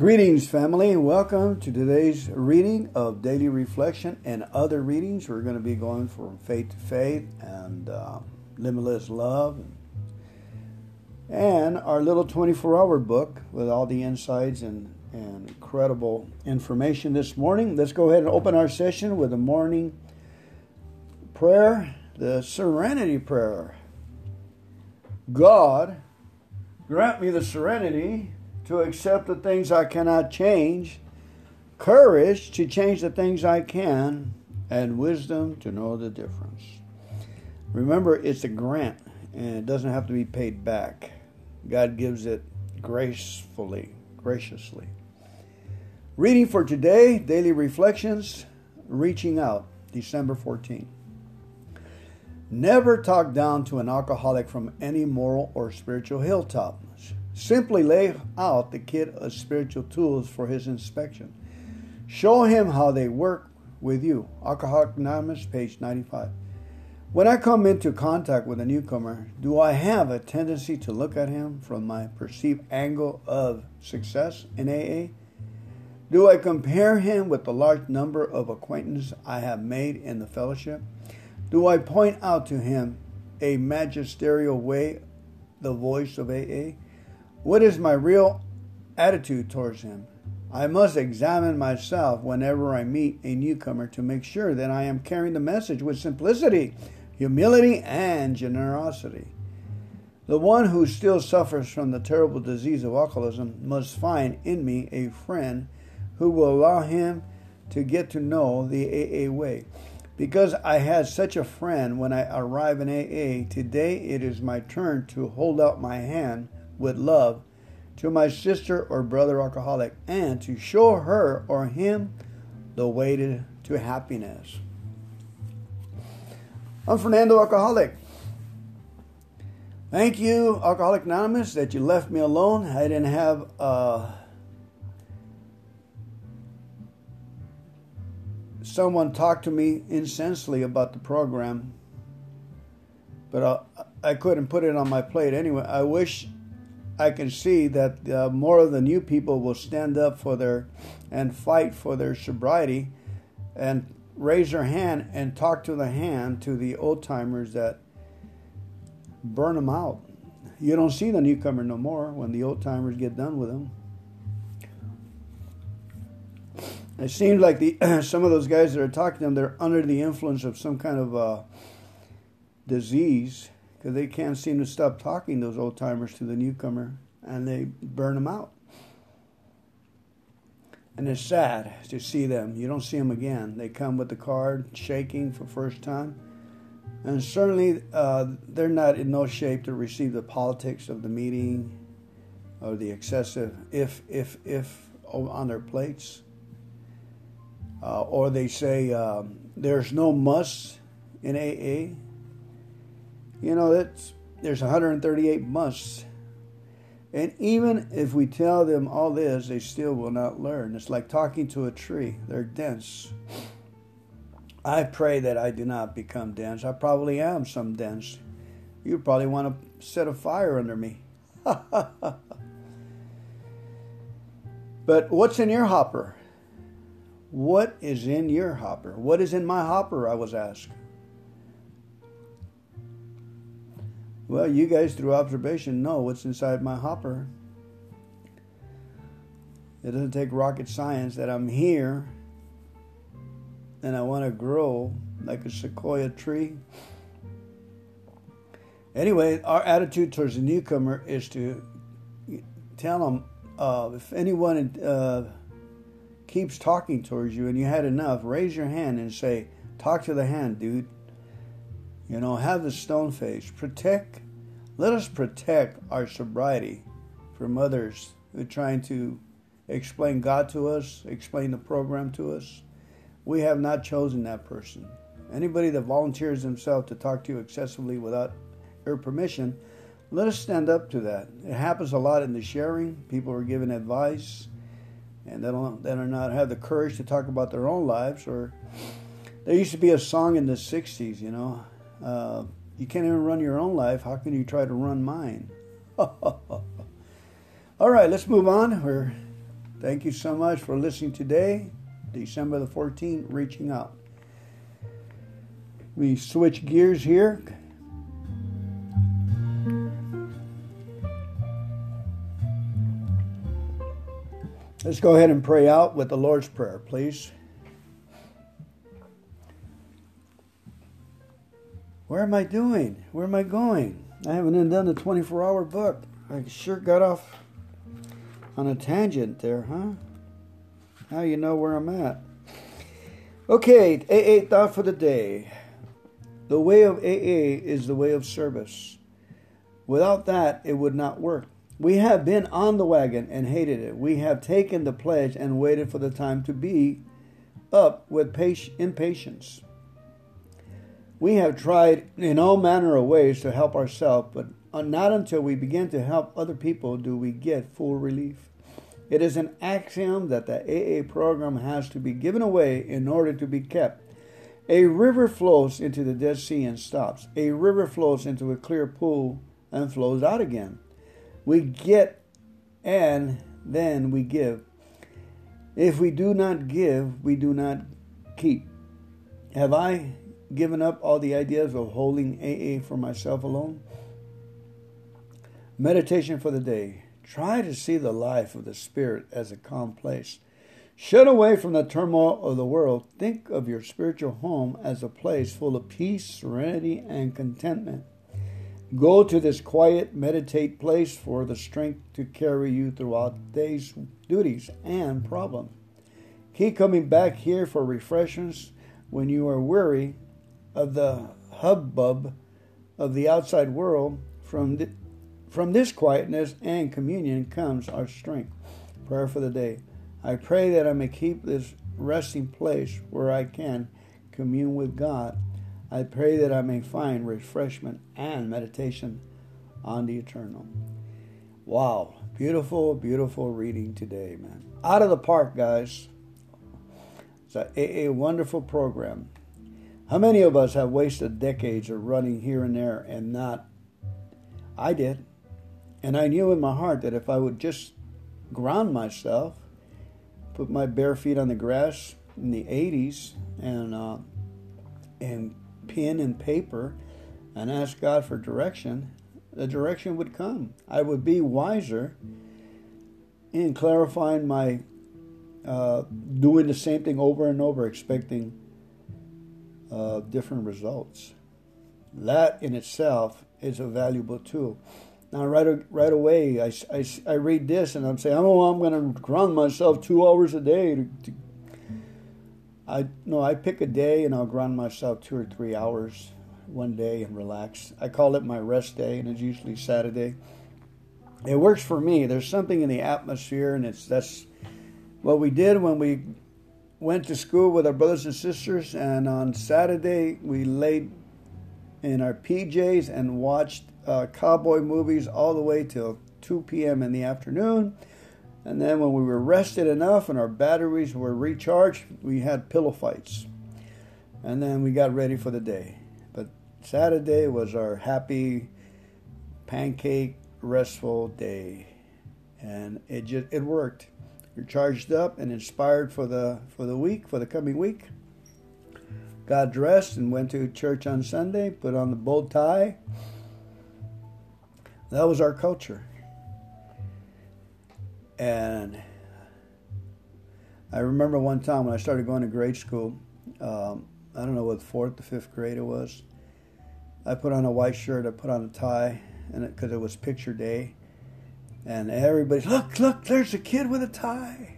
Greetings, family. And welcome to today's reading of Daily Reflection and other readings. We're going to be going from faith to faith and uh, limitless love and our little 24 hour book with all the insights and, and incredible information this morning. Let's go ahead and open our session with a morning prayer, the Serenity Prayer. God, grant me the serenity to accept the things I cannot change, courage to change the things I can, and wisdom to know the difference. Remember, it's a grant and it doesn't have to be paid back. God gives it gracefully, graciously. Reading for today, Daily Reflections, Reaching Out, December 14. Never talk down to an alcoholic from any moral or spiritual hilltop. Simply lay out the kit of spiritual tools for his inspection. Show him how they work with you. Alcoholic Anonymous, page 95. When I come into contact with a newcomer, do I have a tendency to look at him from my perceived angle of success in AA? Do I compare him with the large number of acquaintances I have made in the fellowship? Do I point out to him a magisterial way the voice of AA? What is my real attitude towards him? I must examine myself whenever I meet a newcomer to make sure that I am carrying the message with simplicity humility, and generosity. The one who still suffers from the terrible disease of alcoholism must find in me a friend who will allow him to get to know the AA way. Because I had such a friend when I arrived in AA, today it is my turn to hold out my hand with love to my sister or brother alcoholic and to show her or him the way to, to happiness. I'm Fernando Alcoholic. Thank you, Alcoholic Anonymous, that you left me alone. I didn't have uh, someone talk to me insensely about the program, but I, I couldn't put it on my plate anyway. I wish I can see that uh, more of the new people will stand up for their and fight for their sobriety and raise their hand and talk to the hand to the old timers that burn them out. You don't see the newcomer no more when the old timers get done with them. It seems like the some of those guys that are talking to them, they're under the influence of some kind of uh, disease because they can't seem to stop talking those old timers to the newcomer, and they burn them out. And it's sad to see them. You don't see them again. They come with the card shaking for first time. And certainly uh, they're not in no shape to receive the politics of the meeting or the excessive if, if, if on their plates. Uh, or they say um, there's no must in AA. You know, that's, there's 138 musts and even if we tell them all this, they still will not learn. It's like talking to a tree, they're dense. I pray that I do not become dense. I probably am some dense. You probably want to set a fire under me. but what's in your hopper? What is in your hopper? What is in my hopper? I was asked. Well, you guys, through observation, know what's inside my hopper. It doesn't take rocket science that I'm here and I want to grow like a sequoia tree. Anyway, our attitude towards the newcomer is to tell them uh, if anyone uh, keeps talking towards you and you had enough, raise your hand and say, Talk to the hand, dude. You know, have the stone face. Protect, let us protect our sobriety from others who are trying to explain God to us, explain the program to us. We have not chosen that person. Anybody that volunteers themselves to talk to you excessively without your permission, let us stand up to that. It happens a lot in the sharing. People are giving advice and they don't they do not have the courage to talk about their own lives or there used to be a song in the 60s, you know, uh, you can't even run your own life. How can you try to run mine? All right, let's move on. We're Thank you so much for listening today, December the 14th, reaching out. We switch gears here. Let's go ahead and pray out with the Lord's Prayer, please. Where am I doing? Where am I going? I haven't even done the 24 hour book. I sure got off on a tangent there, huh? Now you know where I'm at. Okay, AA thought for the day. The way of AA is the way of service. Without that, it would not work. We have been on the wagon and hated it. We have taken the pledge and waited for the time to be up with impatience. We have tried in all manner of ways to help ourselves, but uh, not until we begin to help other people do we get full relief. It is an axiom that the AA program has to be given away in order to be kept. A river flows into the Dead Sea and stops. A river flows into a clear pool and flows out again. We get and then we give. If we do not give, we do not keep. Have I given up all the ideas of holding AA for myself alone? Meditation for the day. Try to see the life of the Spirit as a calm place. Shut away from the turmoil of the world. Think of your spiritual home as a place full of peace, serenity, and contentment. Go to this quiet, meditate place for the strength to carry you throughout day's duties and problems. Keep coming back here for refreshments when you are weary of the hubbub of the outside world. From from this quietness and communion comes our strength. Prayer for the day. I pray that I may keep this resting place where I can commune with God. I pray that I may find refreshment and meditation on the eternal. Wow, beautiful, beautiful reading today, man. Out of the park, guys. It's a, a wonderful program. How many of us have wasted decades of running here and there and not? I did. And I knew in my heart that if I would just ground myself, put my bare feet on the grass in the 80s, and uh, and pen and paper, and ask God for direction, the direction would come. I would be wiser in clarifying my uh, doing the same thing over and over, expecting different results. That in itself is a valuable tool. Now, right, right away, I, I, I read this and I'm saying, oh, I'm going to ground myself two hours a day. To, to, I no, I pick a day and I'll ground myself two or three hours one day and relax. I call it my rest day, and it's usually Saturday. It works for me. There's something in the atmosphere, and it's that's what we did when we went to school with our brothers and sisters. And on Saturday, we laid in our PJs and watched uh, cowboy movies all the way till 2 p.m. in the afternoon. And then when we were rested enough and our batteries were recharged, we had pillow fights. And then we got ready for the day. But Saturday was our happy pancake restful day. And it just it worked. You're charged up and inspired for the for the week, for the coming week. Got dressed and went to church on Sunday, put on the bow tie that was our culture. And I remember one time when I started going to grade school, um, I don't know what fourth to fifth grade it was. I put on a white shirt, I put on a tie, and because it, it was picture day, and everybody, look, look, there's a kid with a tie.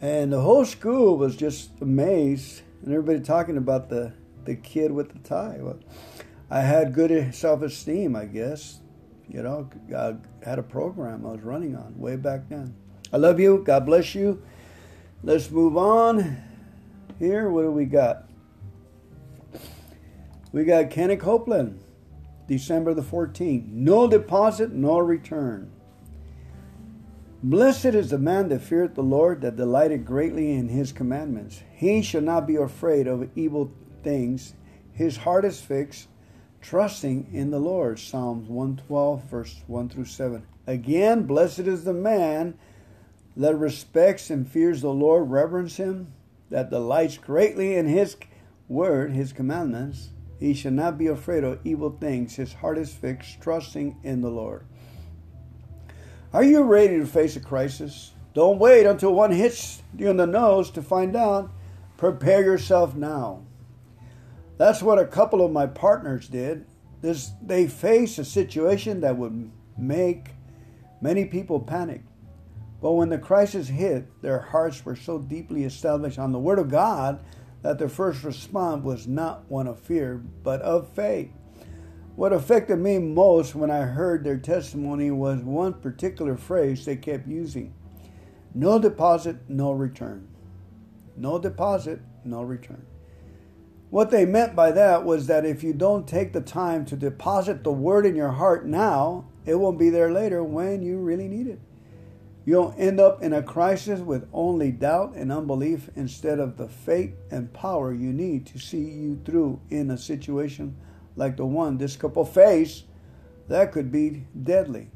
And the whole school was just amazed, and everybody talking about the, the kid with the tie. Well, I had good self esteem, I guess. You know, I had a program I was running on way back then. I love you. God bless you. Let's move on. Here, what do we got? We got Kenny Copeland, December the 14th. No deposit, no return. Blessed is the man that feareth the Lord, that delighteth greatly in his commandments. He shall not be afraid of evil things. His heart is fixed trusting in the Lord. Psalms 112, verse 1 through 7. Again, blessed is the man that respects and fears the Lord reverence him, that delights greatly in his word, his commandments, he shall not be afraid of evil things. His heart is fixed, trusting in the Lord. Are you ready to face a crisis? Don't wait until one hits you in the nose to find out. Prepare yourself now. That's what a couple of my partners did. This, they faced a situation that would make many people panic. But when the crisis hit, their hearts were so deeply established on the Word of God that their first response was not one of fear, but of faith. What affected me most when I heard their testimony was one particular phrase they kept using no deposit, no return. No deposit, no return. What they meant by that was that if you don't take the time to deposit the word in your heart now, it won't be there later when you really need it. You'll end up in a crisis with only doubt and unbelief instead of the faith and power you need to see you through in a situation like the one this couple faced that could be deadly.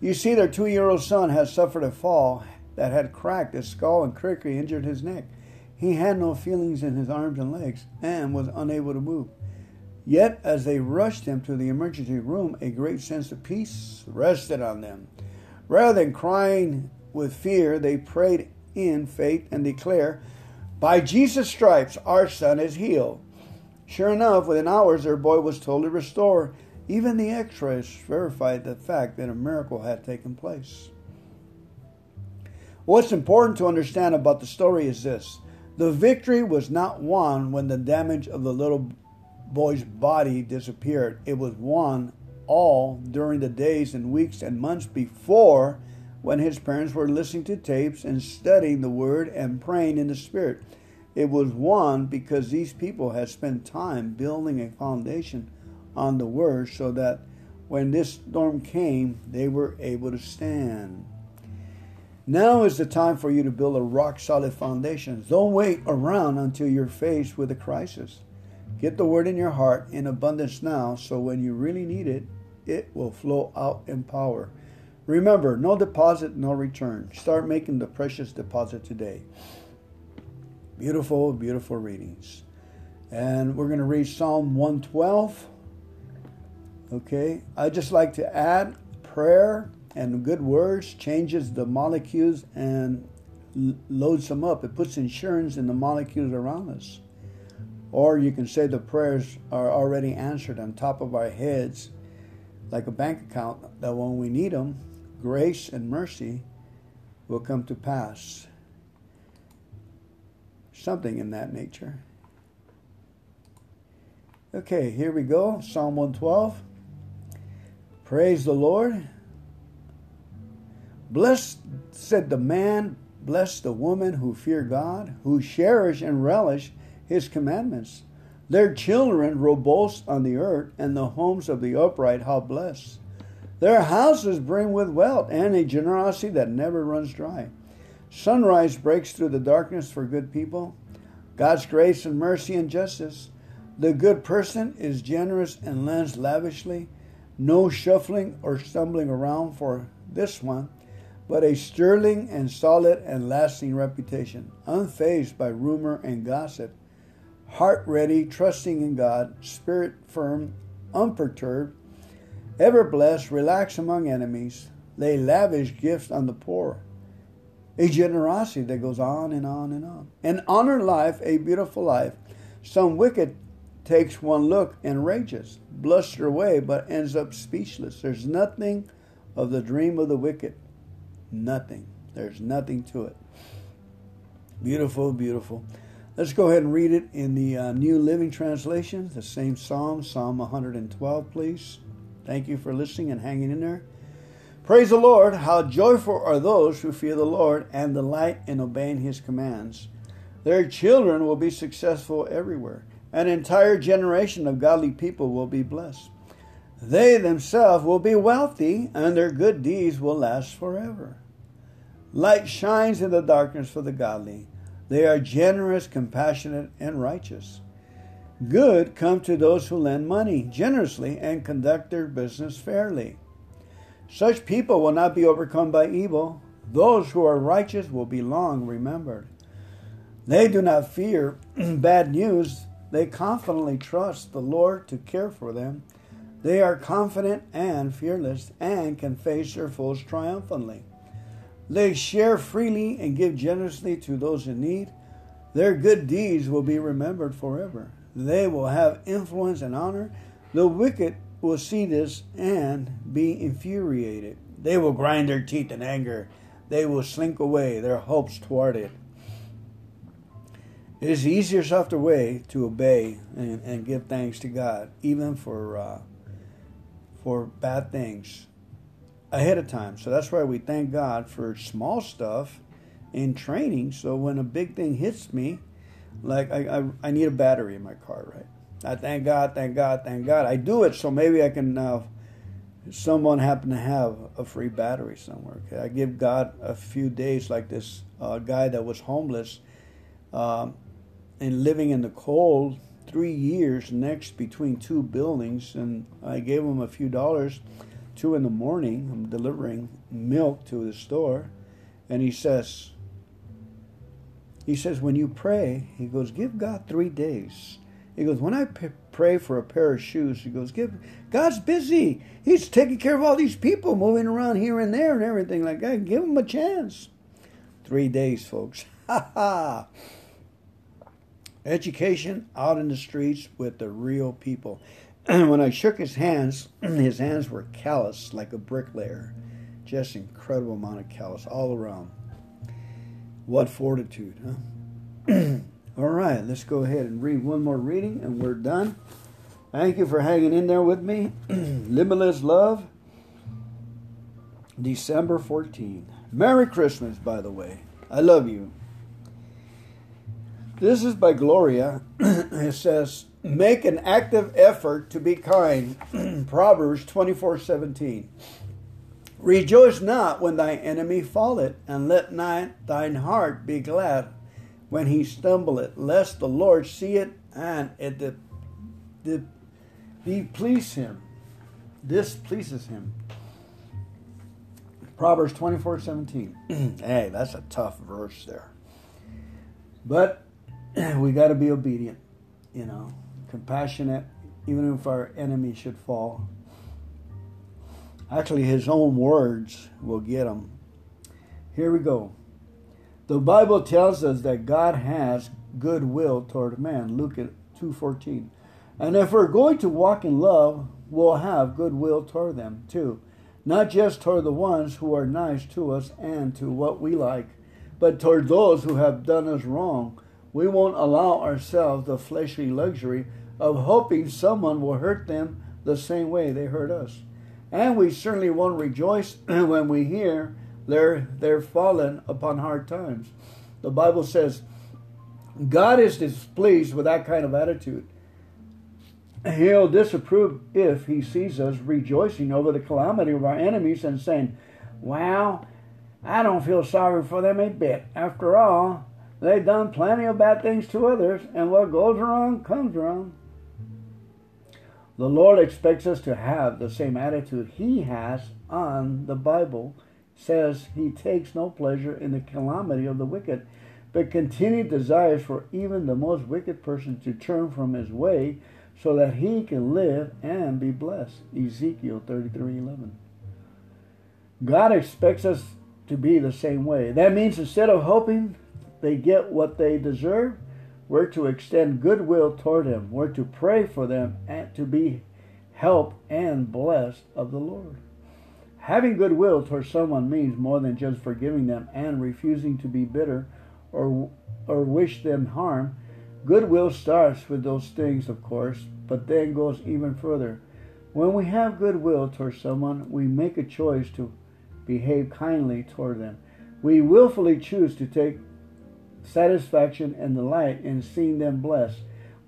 You see, their two year old son had suffered a fall that had cracked his skull and critically injured his neck. He had no feelings in his arms and legs and was unable to move. Yet, as they rushed him to the emergency room, a great sense of peace rested on them. Rather than crying with fear, they prayed in faith and declare, By Jesus' stripes, our son is healed. Sure enough, within hours, their boy was totally restored. Even the x rays verified the fact that a miracle had taken place. What's important to understand about the story is this the victory was not won when the damage of the little boy's body disappeared, it was won all during the days and weeks and months before when his parents were listening to tapes and studying the Word and praying in the Spirit. It was won because these people had spent time building a foundation on the Word so that when this storm came, they were able to stand. Now is the time for you to build a rock solid foundation. Don't wait around until you're faced with a crisis. Get the word in your heart in abundance now so when you really need it, it will flow out in power. Remember, no deposit, no return. Start making the precious deposit today. Beautiful, beautiful readings. And we're going to read Psalm 112. Okay, I just like to add prayer and good words changes the molecules and loads them up. It puts insurance in the molecules around us. Or you can say the prayers are already answered on top of our heads, like a bank account, that when we need them, grace and mercy will come to pass. Something in that nature. Okay, here we go. Psalm 112. Praise the Lord. Blessed, said the man, bless the woman who fear God, who cherish and relish his commandments. Their children robust on the earth, and the homes of the upright how blessed. Their houses bring with wealth and a generosity that never runs dry. Sunrise breaks through the darkness for good people. God's grace and mercy and justice. The good person is generous and lends lavishly. No shuffling or stumbling around for this one but a sterling and solid and lasting reputation, unfazed by rumor and gossip, heart ready, trusting in God, spirit firm, unperturbed, ever blessed, relax among enemies, lay lavish gifts on the poor. A generosity that goes on and on and on. An honor life, a beautiful life. Some wicked takes one look and rages, bluster away, but ends up speechless. There's nothing of the dream of the wicked Nothing. There's nothing to it. Beautiful, beautiful. Let's go ahead and read it in the uh, New Living Translation, the same Psalm, Psalm 112, please. Thank you for listening and hanging in there. Praise the Lord. How joyful are those who fear the Lord and delight in obeying his commands. Their children will be successful everywhere. An entire generation of godly people will be blessed. They themselves will be wealthy, and their good deeds will last forever. Light shines in the darkness for the godly. They are generous, compassionate, and righteous. Good come to those who lend money generously and conduct their business fairly. Such people will not be overcome by evil. Those who are righteous will be long remembered. They do not fear bad news. They confidently trust the Lord to care for them. They are confident and fearless and can face their foes triumphantly. They share freely and give generously to those in need. Their good deeds will be remembered forever. They will have influence and honor. The wicked will see this and be infuriated. They will grind their teeth in anger. They will slink away, their hopes thwarted. It is the softer way to obey and, and, give thanks to God, even for uh, for bad things ahead of time. So that's why we thank God for small stuff in training. So when a big thing hits me, like I, I, I need a battery in my car, right? I thank God, thank God, thank God. I do it so maybe I can. Uh, someone happen to have a free battery somewhere. Okay, I give God a few days, like this uh, guy that was homeless um, and living in the cold, three years next between two buildings, and I gave him a few dollars. Two in the morning, I'm delivering milk to the store, and he says, he says, when you pray, he goes, give God three days. He goes, when I p- pray for a pair of shoes, he goes, give God's busy. He's taking care of all these people moving around here and there and everything like that. Give him a chance. Three days, folks. Ha ha. Education out in the streets with the real people. when I shook his hands, his hands were calloused like a bricklayer. Just incredible amount of callous all around. What fortitude, huh? all right, let's go ahead and read one more reading and we're done. Thank you for hanging in there with me. Limitless Love, December 14. Merry Christmas, by the way. I love you. This is by Gloria. it says, Make an active effort to be kind. Proverbs 24 17. Rejoice not when thy enemy falleth, and let not thine heart be glad when he stumbleth, lest the Lord see it and it de- de- be please him. This pleases him. Proverbs 24 17. hey, that's a tough verse there. But we got to be obedient, you know, compassionate, even if our enemy should fall. Actually, his own words will get him. Here we go. The Bible tells us that God has goodwill toward man. Luke 2:14. And if we're going to walk in love, we'll have goodwill toward them too. Not just toward the ones who are nice to us and to what we like, but toward those who have done us wrong. We won't allow ourselves the fleshly luxury of hoping someone will hurt them the same way they hurt us. And we certainly won't rejoice when we hear they're, they're fallen upon hard times. The Bible says God is displeased with that kind of attitude. He'll disapprove if he sees us rejoicing over the calamity of our enemies and saying, Well, I don't feel sorry for them a bit. After all, they've done plenty of bad things to others, and what goes wrong comes wrong. The Lord expects us to have the same attitude He has on the Bible. Says He takes no pleasure in the calamity of the wicked, but continued desires for even the most wicked person to turn from his way so that he can live and be blessed. Ezekiel 33:11. God expects us to be the same way. That means instead of hoping they get what they deserve, we're to extend goodwill toward them. We're to pray for them and to be help and blessed of the Lord. Having goodwill toward someone means more than just forgiving them and refusing to be bitter or or wish them harm. Goodwill starts with those things, of course, but then goes even further. When we have goodwill toward someone, we make a choice to behave kindly toward them. We willfully choose to take satisfaction and delight in seeing them blessed.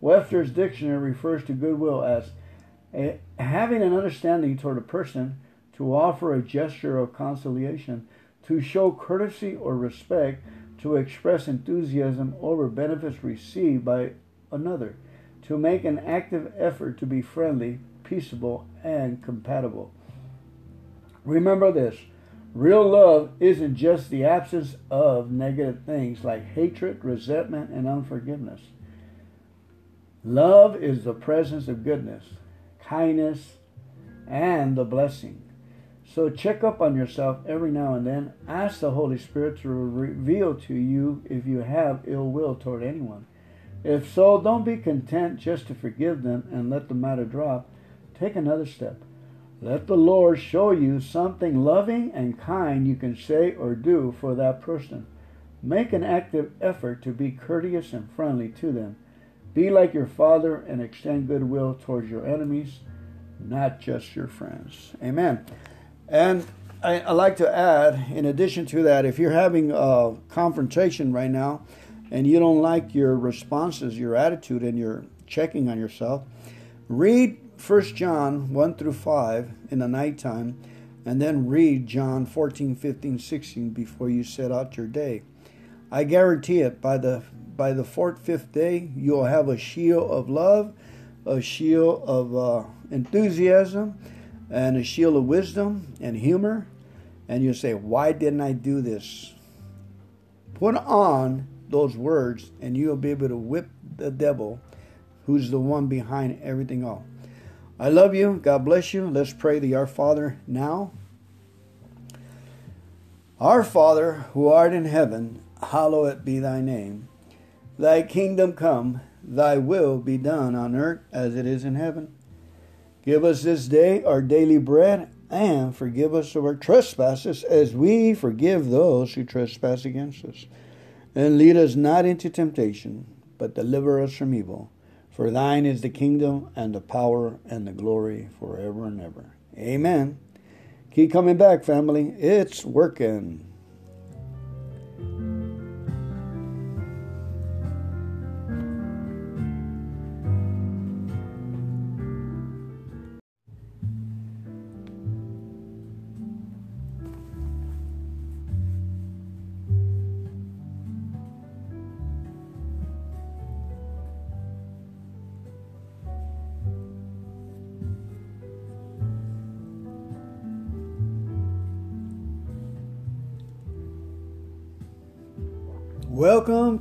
Webster's dictionary refers to goodwill as a, having an understanding toward a person, to offer a gesture of conciliation, to show courtesy or respect, to express enthusiasm over benefits received by another, to make an active effort to be friendly, peaceable, and compatible. Remember this Real love isn't just the absence of negative things like hatred, resentment, and unforgiveness. Love is the presence of goodness, kindness, and the blessing. So check up on yourself every now and then. Ask the Holy Spirit to reveal to you if you have ill will toward anyone. If so, don't be content just to forgive them and let the matter drop. Take another step. Let the Lord show you something loving and kind you can say or do for that person. Make an active effort to be courteous and friendly to them. Be like your Father and extend goodwill towards your enemies, not just your friends. Amen. And I, I like to add, in addition to that, if you're having a confrontation right now and you don't like your responses, your attitude, and you're checking on yourself, read 1 John 1 through 5 in the nighttime, and then read John 14, 15, 16 before you set out your day. I guarantee it, by the by the fourth, fifth day, you'll have a shield of love, a shield of uh, enthusiasm, and a shield of wisdom and humor. And you'll say, Why didn't I do this? Put on those words, and you'll be able to whip the devil, who's the one behind everything all. I love you. God bless you. Let's pray the Our Father now. Our Father, who art in heaven, hallowed be thy name. Thy kingdom come, thy will be done on earth as it is in heaven. Give us this day our daily bread, and forgive us of our trespasses as we forgive those who trespass against us. And lead us not into temptation, but deliver us from evil. For thine is the kingdom and the power and the glory forever and ever. Amen. Keep coming back, family. It's working.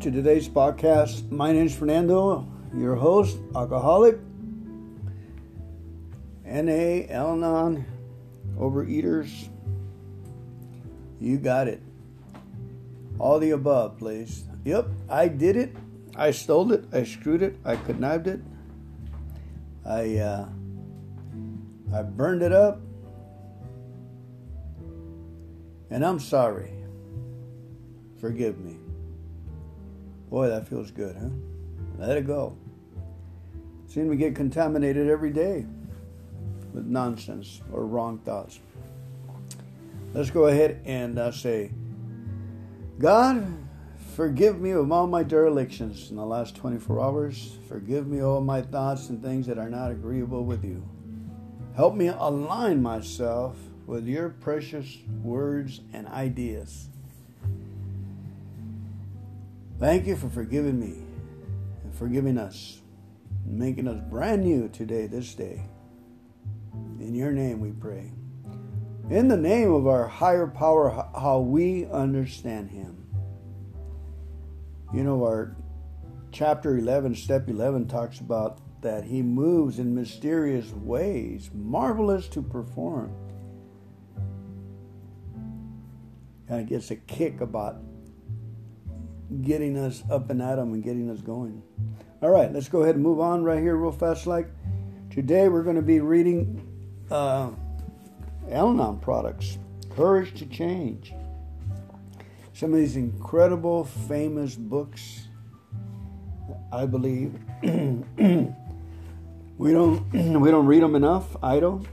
To today's podcast. My name is Fernando, your host, alcoholic, NA, Al Anon, overeaters. You got it. All the above, please. Yep, I did it. I stole it. I screwed it. I connived it. I uh, I burned it up. And I'm sorry. Forgive me. Boy, that feels good, huh? Let it go. Seem to get contaminated every day with nonsense or wrong thoughts. Let's go ahead and uh, say, God, forgive me of all my derelictions in the last 24 hours. Forgive me all my thoughts and things that are not agreeable with you. Help me align myself with your precious words and ideas. Thank you for forgiving me and forgiving us, and making us brand new today, this day. In your name we pray. In the name of our higher power, how we understand Him. You know, our chapter 11, step 11, talks about that He moves in mysterious ways, marvelous to perform. Kind of gets a kick about getting us up and at them and getting us going. All right, let's go ahead and move on right here real fast. Like today, we're going to be reading uh, Al-Anon products, Courage to Change. Some of these incredible, famous books, I believe. we don't we don't read them enough. I don't.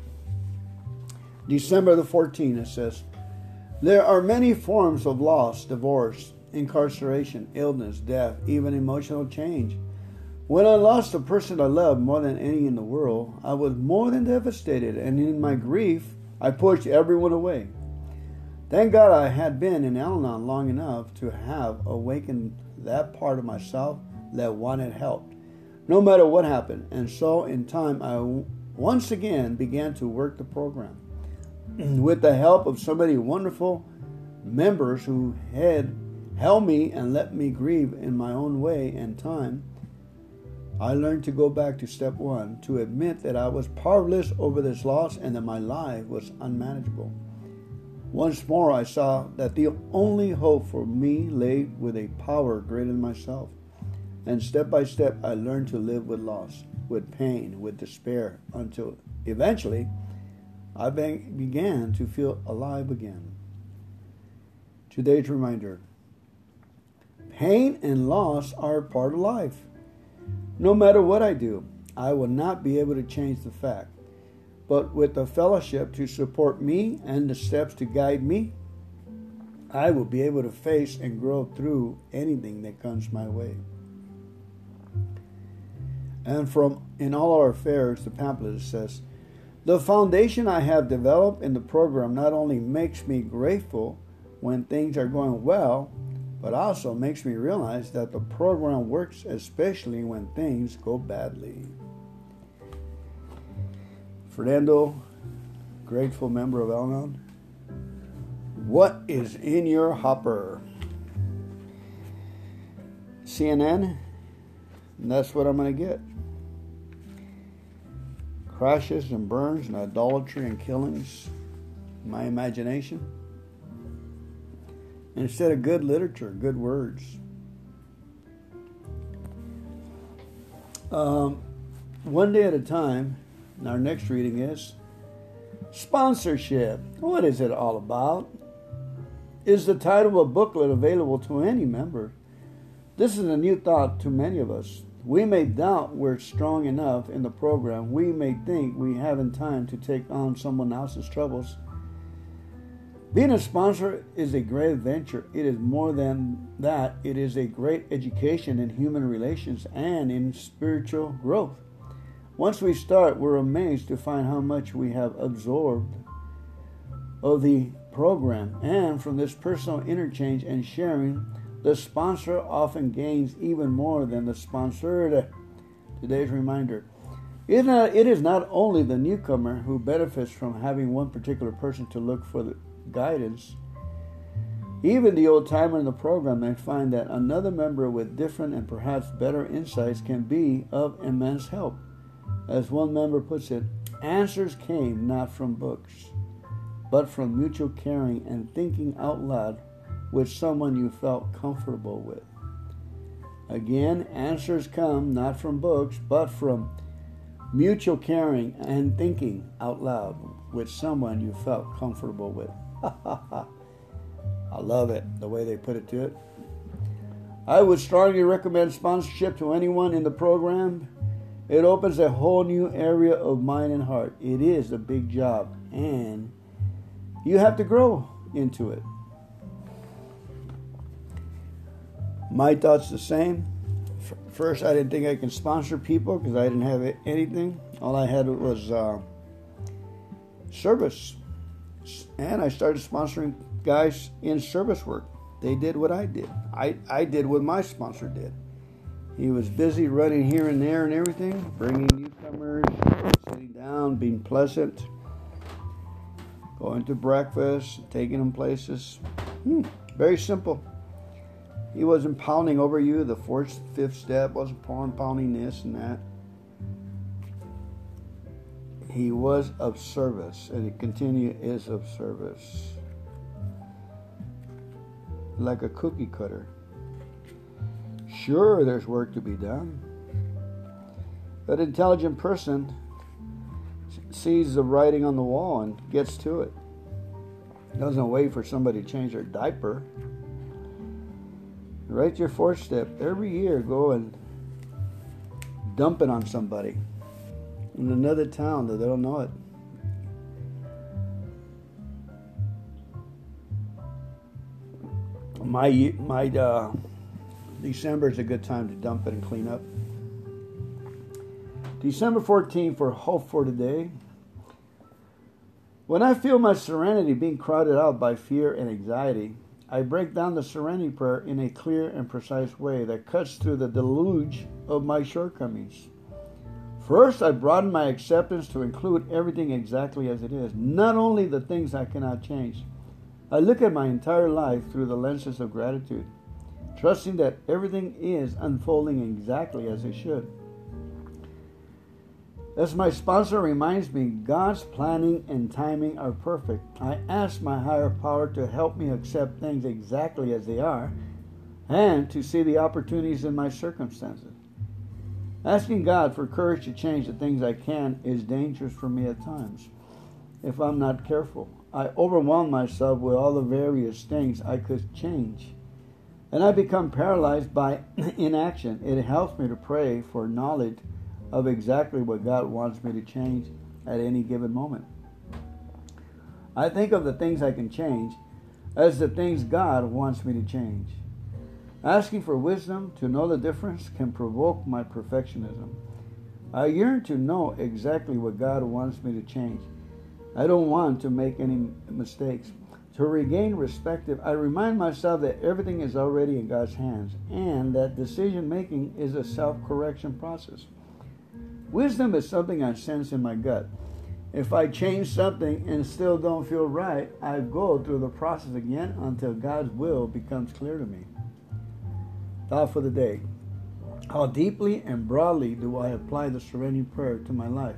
December the 14th, it says, There are many forms of loss, divorce, incarceration, illness, death, even emotional change. When I lost the person I loved more than any in the world, I was more than devastated, and in my grief, I pushed everyone away. Thank God I had been in Al Anon long enough to have awakened that part of myself that wanted help, no matter what happened. And so, in time, I once again began to work the program. with the help of so many wonderful members who had held me and let me grieve in my own way and time, I learned to go back to step one to admit that I was powerless over this loss and that my life was unmanageable. Once more, I saw that the only hope for me lay with a power greater than myself. And step by step, I learned to live with loss, with pain, with despair, until eventually I began to feel alive again. Today's reminder pain and loss are part of life. No matter what I do, I will not be able to change the fact. But with the fellowship to support me and the steps to guide me, I will be able to face and grow through anything that comes my way. And from In All Our Affairs, the pamphlet says, The foundation I have developed in the program not only makes me grateful when things are going well, but also makes me realize that the program works especially when things go badly. Fernando, grateful member of Al Anon, what is in your hopper? CNN, that's what I'm going to get. Crashes and burns and idolatry and killings, my imagination instead of good literature, good words. Um, one day at a time, our next reading is Sponsorship. What is it all about? Is the title of a booklet available to any member? This is a new thought to many of us. We may doubt we're strong enough in the program. We may think we haven't time to take on someone else's troubles. Being a sponsor is a great adventure. It is more than that, it is a great education in human relations and in spiritual growth. Once we start, we're amazed to find how much we have absorbed of the program. And from this personal interchange and sharing, the sponsor often gains even more than the sponsored. Today's reminder it uh, is not only the newcomer who benefits from having one particular person to look for the guidance. Even the old timer in the program may find that another member with different and perhaps better insights can be of immense help. As one member puts it, answers came not from books, but from mutual caring and thinking out loud with someone you felt comfortable with. Again, answers come not from books, but from mutual caring and thinking out loud with someone you felt comfortable with. I love it, the way they put it to it. I would strongly recommend sponsorship to anyone in the program. It opens a whole new area of mind and heart. It is a big job, and you have to grow into it. My thoughts the same. First, I didn't think I could sponsor people because I didn't have anything. All I had was uh, service and I started sponsoring guys in service work. They did what I did. I, I did what my sponsor did. He was busy running here and there and everything, bringing newcomers, sitting down, being pleasant, going to breakfast, taking them places. Hmm, very simple. He wasn't pounding over you. The fourth, fifth step wasn't pounding this and that he was of service, and he continue is of service. Like a cookie cutter. Sure, there's work to be done. But an intelligent person sees the writing on the wall and gets to it. Doesn't wait for somebody to change their diaper. Write your fourth step. Every year, go and dump it on somebody in another town that they don't know it. My my uh, December is a good time to dump it and clean up. December 14th for hope for today. When I feel my serenity being crowded out by fear and anxiety, I break down the serenity prayer in a clear and precise way that cuts through the deluge of my shortcomings. First, I broaden my acceptance to include everything exactly as it is, not only the things I cannot change. I look at my entire life through the lenses of gratitude, trusting that everything is unfolding exactly as it should. As my sponsor reminds me, God's planning and timing are perfect. I ask my higher power to help me accept things exactly as they are and to see the opportunities in my circumstances. Asking God for courage to change the things I can is dangerous for me at times if I'm not careful. I overwhelm myself with all the various things I could change. And I become paralyzed by inaction. It helps me to pray for knowledge of exactly what God wants me to change at any given moment. I think of the things I can change as the things God wants me to change. Asking for wisdom to know the difference can provoke my perfectionism. I yearn to know exactly what God wants me to change. I don't want to make any mistakes. To regain perspective, I remind myself that everything is already in God's hands and that decision making is a self correction process. Wisdom is something I sense in my gut. If I change something and still don't feel right, I go through the process again until God's will becomes clear to me. Thought for the day. How deeply and broadly do I apply the surrendering prayer to my life?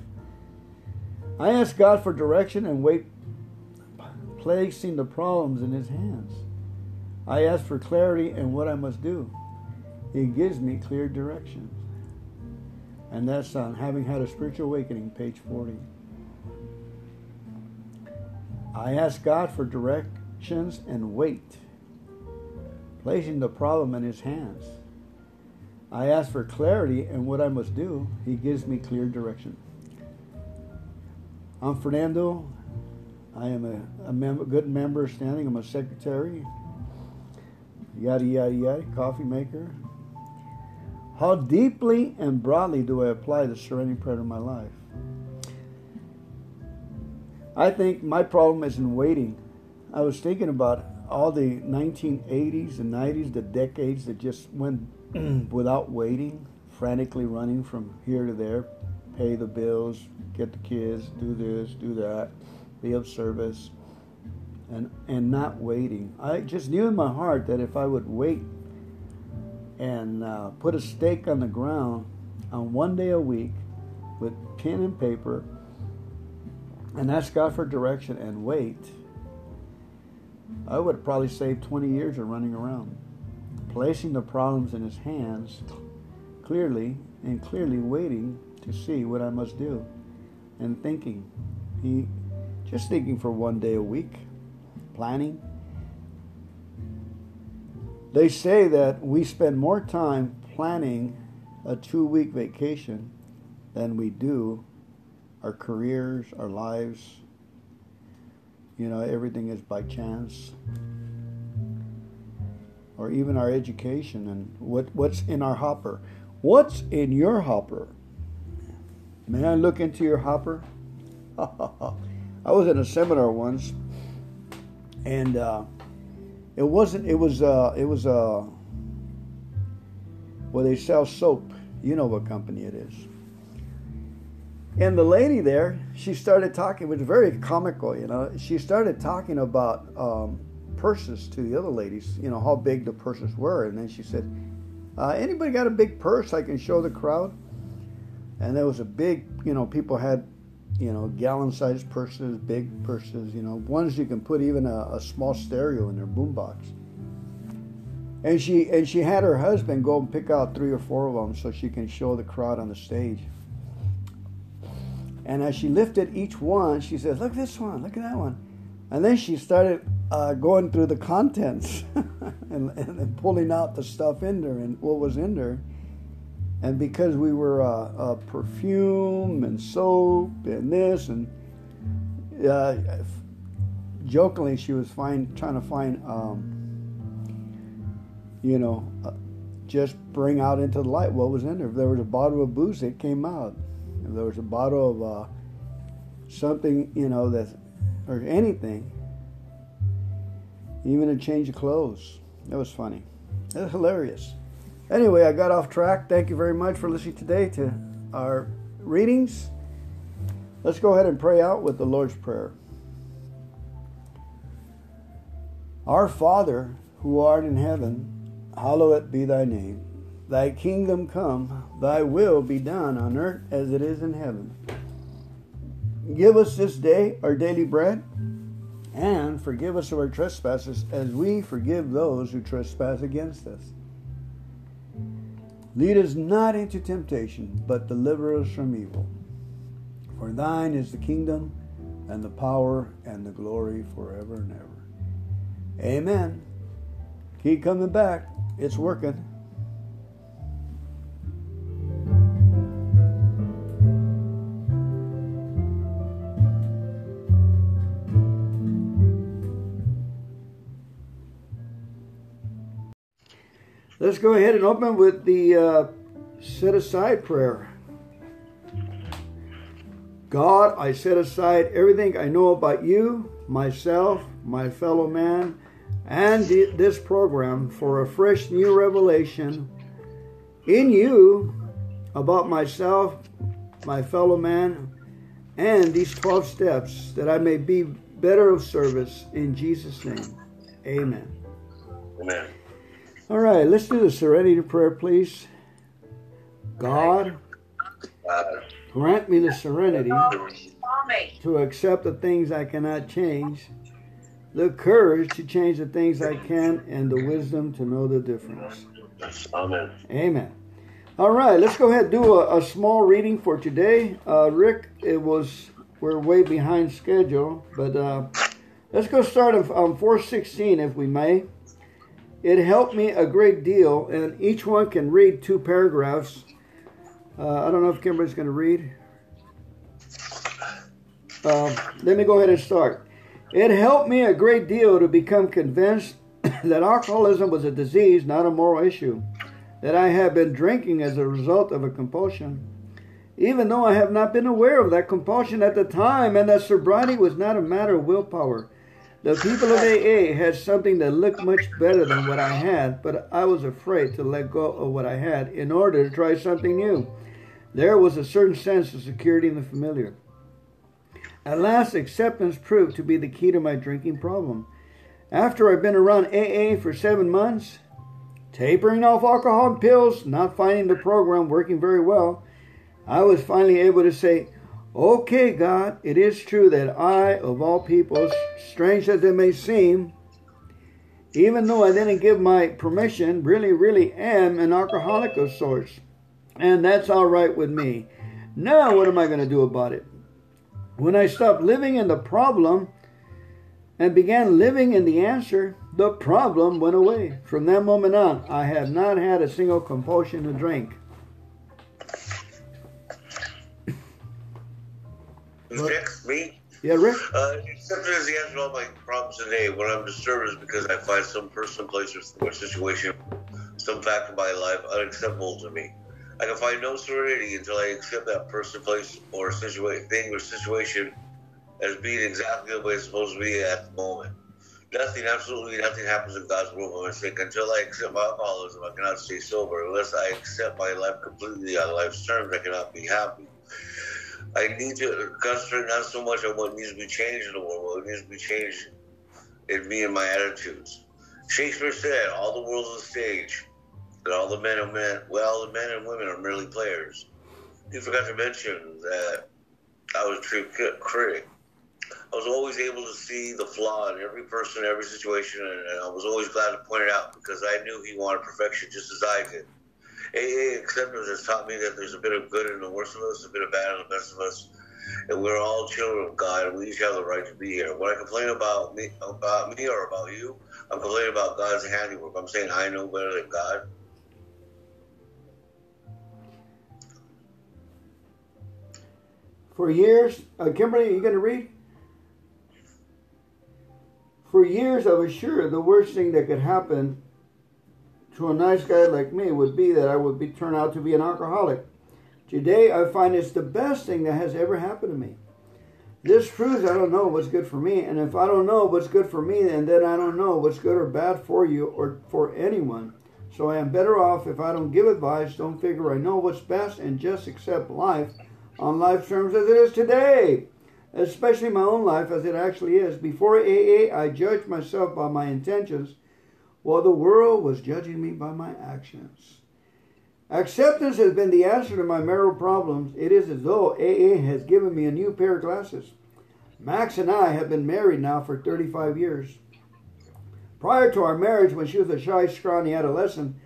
I ask God for direction and wait, placing the problems in His hands. I ask for clarity in what I must do. He gives me clear direction. And that's on Having Had a Spiritual Awakening, page 40. I ask God for directions and wait, placing the problem in His hands. I ask for clarity in what I must do. He gives me clear direction. I'm Fernando. I am a, a member, good member standing. I'm a secretary. Yada, yada, yada. Coffee maker. How deeply and broadly do I apply the surrendering prayer to my life? I think my problem is in waiting. I was thinking about all the 1980s and 90s, the decades that just went without waiting, frantically running from here to there, pay the bills, get the kids, do this, do that, be of service, and and not waiting. I just knew in my heart that if I would wait and uh, put a stake on the ground on one day a week with pen and paper and ask God for direction and wait, I would have probably save 20 years of running around. Placing the problems in His hands clearly and clearly waiting to see what I must do and thinking. He just thinking for one day a week, planning they say that we spend more time planning a two week vacation than we do our careers, our lives. You know, everything is by chance. Or even our education and what, what's in our hopper. What's in your hopper? May I look into your hopper? I was in a seminar once, and uh, it wasn't. It was. Uh, it was. Uh, where they sell soap. You know what company it is. And the lady there, she started talking. It was very comical, you know. She started talking about um, purses to the other ladies. You know how big the purses were, and then she said, uh, "Anybody got a big purse I can show the crowd?" And there was a big, you know, people had you know, gallon-sized purses, big purses, you know, ones you can put even a, a small stereo in their boombox. And she and she had her husband go and pick out three or four of them so she can show the crowd on the stage. And as she lifted each one, she said, "Look at this one, look at that one," and then she started uh, going through the contents and, and, and, pulling out the stuff in there and what was in there. And because we were uh, uh, perfume and soap and this and uh, jokingly she was find, trying to find um, you know uh, just bring out into the light what was in there. If there was a bottle of booze it came out if there was a bottle of uh, something you know that or anything even a change of clothes that was funny it was hilarious Anyway, I got off track. Thank you very much for listening today to our readings. Let's go ahead and pray out with the Lord's Prayer. Our Father, who art in heaven, hallowed be thy name. Thy kingdom come, thy will be done on earth as it is in heaven. Give us this day our daily bread, and forgive us our trespasses as we forgive those who trespass against us. Lead us not into temptation, but deliver us from evil. For thine is the kingdom, and the power, and the glory forever and ever. Amen. Keep coming back. It's working. Let's go ahead and open with the uh, set aside prayer. God, I set aside everything I know about you, myself, my fellow man, and this program for a fresh new revelation in you about myself, my fellow man, and these 12 steps that I may be better of service in Jesus' name. Amen. Amen. All right, let's do the serenity prayer, please. God, grant me the serenity to accept the things I cannot change, the courage to change the things I can, and the wisdom to know the difference. Amen. Amen. All right, let's go ahead and do a, a small reading for today. Uh, Rick, it was we're way behind schedule, but uh, let's go start on, on 416 if we may. It helped me a great deal, and each one can read two paragraphs. Uh, I don't know if Kimberly's going to read. Uh, let me go ahead and start. It helped me a great deal to become convinced that alcoholism was a disease, not a moral issue, that I had been drinking as a result of a compulsion. Even though I have not been aware of that compulsion at the time, and that sobriety was not a matter of willpower, the people of AA had something that looked much better than what I had, but I was afraid to let go of what I had in order to try something new. There was a certain sense of security in the familiar. At last, acceptance proved to be the key to my drinking problem. After I'd been around AA for seven months, tapering off alcohol and pills, not finding the program working very well, I was finally able to say, Okay, God, it is true that I, of all people, strange as it may seem, even though I didn't give my permission, really, really am an alcoholic of sorts. And that's all right with me. Now, what am I going to do about it? When I stopped living in the problem and began living in the answer, the problem went away. From that moment on, I have not had a single compulsion to drink. Rick, me? Yeah, Rick? Uh, as the answer to all my problems today, when I'm disturbed is because I find some person, place, or situation, some fact in my life unacceptable to me. I can find no serenity until I accept that person, place, or situation, thing or situation as being exactly the way it's supposed to be at the moment. Nothing, absolutely nothing happens in God's world by mistake. Until I accept my alcoholism, I cannot stay sober. Unless I accept my life completely on life's terms, I cannot be happy. I need to concentrate not so much on what needs to be changed in the world, what needs to be changed in me and my attitudes. Shakespeare said, "All the world's a stage, and all the men and men, well, the men and women are merely players." He forgot to mention that I was a true critic. I was always able to see the flaw in every person, every situation, and I was always glad to point it out because I knew he wanted perfection just as I did. AA acceptance has taught me that there's a bit of good in the worst of us, a bit of bad in the best of us, and we're all children of God, and we each have the right to be here. When I complain about me, about me or about you, I'm complaining about God's handiwork. I'm saying I know better than God. For years, uh, Kimberly, are you going to read? For years, I was sure the worst thing that could happen to a nice guy like me would be that I would be turn out to be an alcoholic. Today, I find it's the best thing that has ever happened to me. This proves I don't know what's good for me, and if I don't know what's good for me, then, then I don't know what's good or bad for you or for anyone. So I am better off if I don't give advice, don't figure I know what's best, and just accept life on life terms as it is today, especially my own life as it actually is. Before AA, I judged myself by my intentions, while the world was judging me by my actions. Acceptance has been the answer to my marital problems. It is as though AA has given me a new pair of glasses. Max and I have been married now for 35 years. Prior to our marriage, when she was a shy, scrawny adolescent,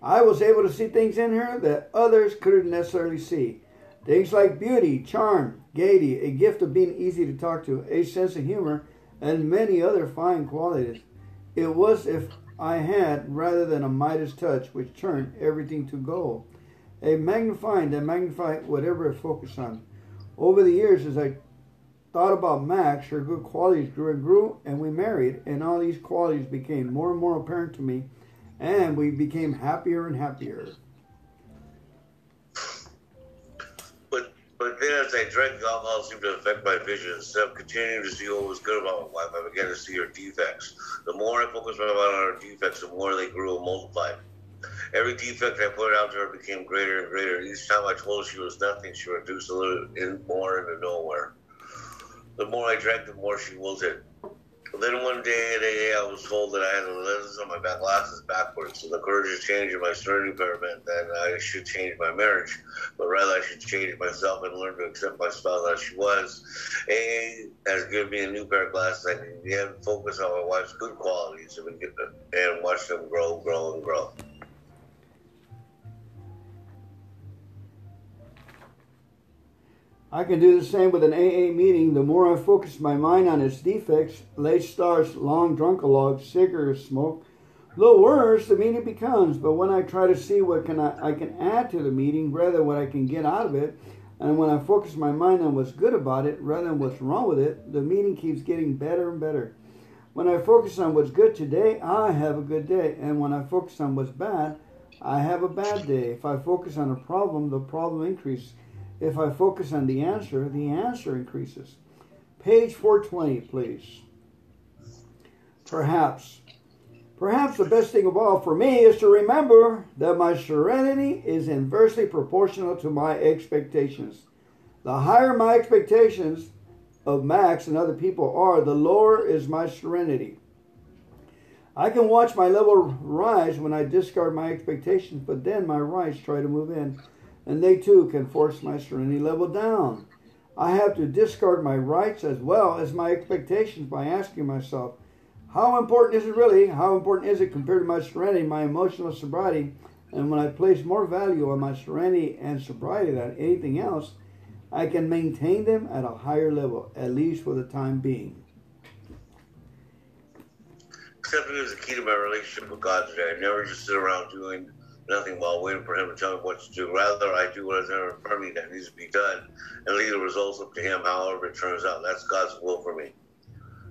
I was able to see things in her that others couldn't necessarily see. Things like beauty, charm, gaiety, a gift of being easy to talk to, a sense of humor, and many other fine qualities. It was if I had rather than a Midas touch which turned everything to gold. A magnifying that magnified whatever I focused on. Over the years, as I thought about Max, her good qualities grew and grew, and we married, and all these qualities became more and more apparent to me, and we became happier and happier. But then as I drank, alcohol seemed to affect my vision. Instead of continuing to see what was good about my wife, I began to see her defects. The more I focused my mind on her defects, the more they grew and multiplied. Every defect I pointed out to her became greater and greater. Each time I told her she was nothing, she reduced a little in more into nowhere. The more I drank, the more she wilted. Then one day at AA, I was told that I had lenses on my back glasses backwards. So the courage to change in my prayer meant that I should change my marriage, but rather I should change myself and learn to accept my spouse as she was. AA has given me a new pair of glasses. I can focus on my wife's good qualities and watch them grow, grow, and grow. I can do the same with an AA meeting. The more I focus my mind on its defects, late starts, long drunkalogs, cigarette smoke, the worse the meeting becomes. But when I try to see what can I, I can add to the meeting, rather than what I can get out of it, and when I focus my mind on what's good about it rather than what's wrong with it, the meeting keeps getting better and better. When I focus on what's good today, I have a good day. And when I focus on what's bad, I have a bad day. If I focus on a problem, the problem increases. If I focus on the answer, the answer increases. Page 420, please. Perhaps. Perhaps the best thing of all for me is to remember that my serenity is inversely proportional to my expectations. The higher my expectations of Max and other people are, the lower is my serenity. I can watch my level rise when I discard my expectations, but then my rights try to move in and they too can force my serenity level down. I have to discard my rights as well as my expectations by asking myself, how important is it really? How important is it compared to my serenity, my emotional sobriety? And when I place more value on my serenity and sobriety than anything else, I can maintain them at a higher level, at least for the time being. Accepting is the key to my relationship with God today. I never just sit around doing nothing while waiting for him to tell me what to do. Rather, I do what is in front of me that needs to be done and leave the results up to him, however it turns out. That's God's will for me.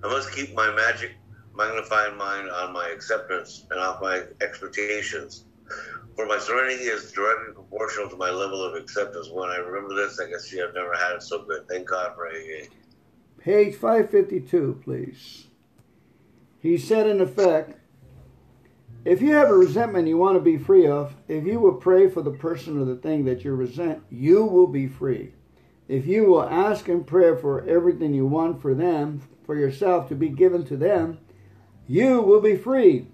I must keep my magic, magnifying mind on my acceptance and off my expectations. For my serenity is directly proportional to my level of acceptance. When I remember this, I can see I've never had it so good. Thank God for AA. Page 552, please. He said, in effect, if you have a resentment you want to be free of, if you will pray for the person or the thing that you resent, you will be free. If you will ask in prayer for everything you want for them, for yourself to be given to them, you will be free.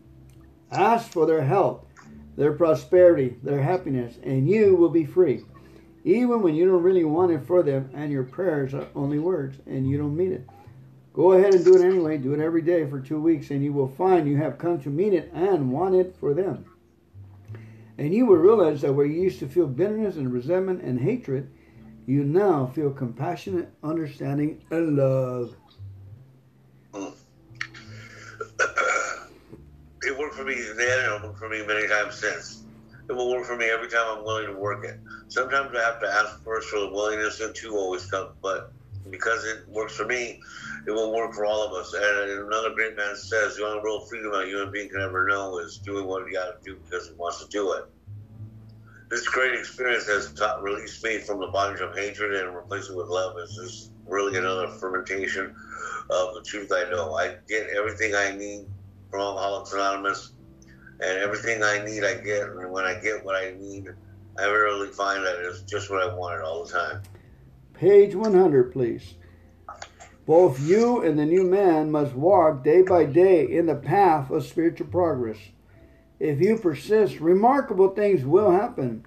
Ask for their help, their prosperity, their happiness, and you will be free. Even when you don't really want it for them and your prayers are only words and you don't mean it. Go ahead and do it anyway. Do it every day for two weeks, and you will find you have come to mean it and want it for them. And you will realize that where you used to feel bitterness and resentment and hatred, you now feel compassionate, understanding, and love. It worked for me then, and it worked for me many times since. It will work for me every time I'm willing to work it. Sometimes I have to ask first for the willingness, and two always come. But because it works for me, it will work for all of us. And another great man says, the only real freedom a human being can ever know is doing what he got to do because he wants to do it. This great experience has taught, released me from the bondage of hatred and replaced it with love. It's just really another fermentation of the truth I know. I get everything I need from Alcoholics Anonymous, and everything I need I get. And when I get what I need, I rarely find that it's just what I wanted all the time. Page 100, please. Both you and the new man must walk day by day in the path of spiritual progress. If you persist, remarkable things will happen.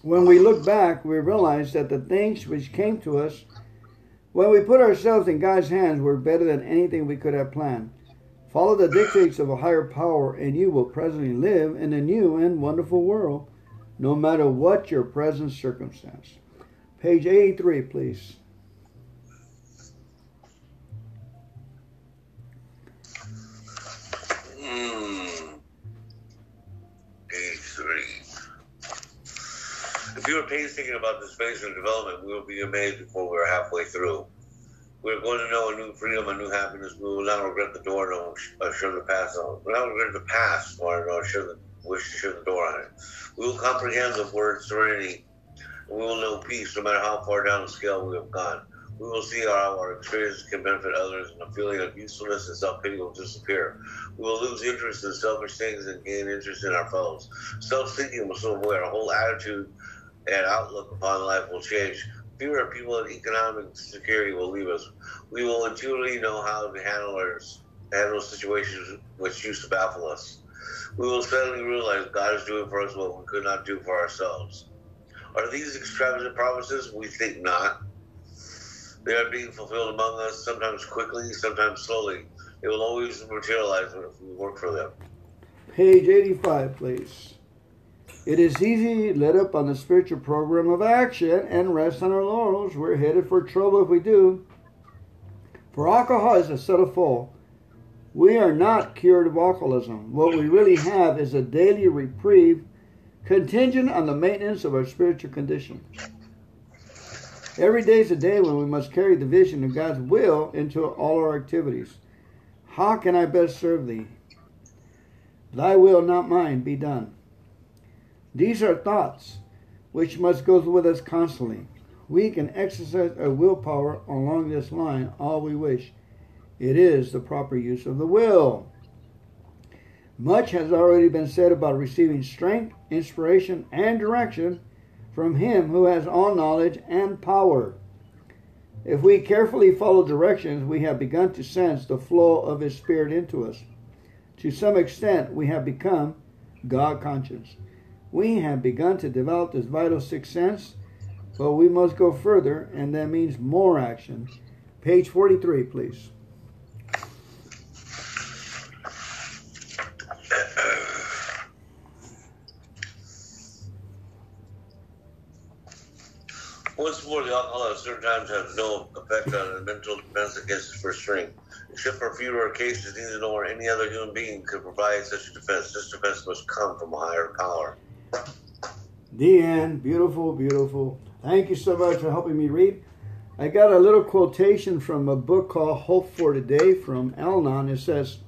When we look back, we realize that the things which came to us when we put ourselves in God's hands were better than anything we could have planned. Follow the dictates of a higher power, and you will presently live in a new and wonderful world, no matter what your present circumstance. Page 83, please. Hmm. If you are painstaking about this phase of development, we will be amazed before we are halfway through. We are going to know a new freedom, a new happiness. We will not regret the door, nor uh, shut the past on. We will not regret the past, nor, nor shut the, wish to shut the door on it. We will comprehend the word serenity. We will know peace, no matter how far down the scale we have gone. We will see how our experience can benefit others, and the feeling of usefulness and self pity will disappear. We will lose interest in selfish things and gain interest in our fellows. Self seeking will soon away. Our whole attitude and outlook upon life will change. Fewer people in economic security will leave us. We will intuitively know how to handle, our, handle situations which used to baffle us. We will suddenly realize God is doing for us what we could not do for ourselves. Are these extravagant promises? We think not. They are being fulfilled among us, sometimes quickly, sometimes slowly. They will always materialize if we work for them. Page 85, please. It is easy to let up on the spiritual program of action and rest on our laurels. We're headed for trouble if we do. For alcohol is a subtle foe. We are not cured of alcoholism. What we really have is a daily reprieve contingent on the maintenance of our spiritual condition. Every day is a day when we must carry the vision of God's will into all our activities. How can I best serve thee? Thy will, not mine, be done. These are thoughts which must go with us constantly. We can exercise our willpower along this line all we wish. It is the proper use of the will. Much has already been said about receiving strength, inspiration, and direction from Him who has all knowledge and power. If we carefully follow directions, we have begun to sense the flow of His Spirit into us. To some extent, we have become God conscious. We have begun to develop this vital sixth sense, but we must go further, and that means more action. Page 43, please. Once more, the alcohol at certain times has no effect on the mental defense against its first string. Except for a few rare cases, neither nor any other human being could provide such a defense. This defense must come from a higher power. The end. Beautiful, beautiful. Thank you so much for helping me read. I got a little quotation from a book called Hope for Today from Al-Anon. It says,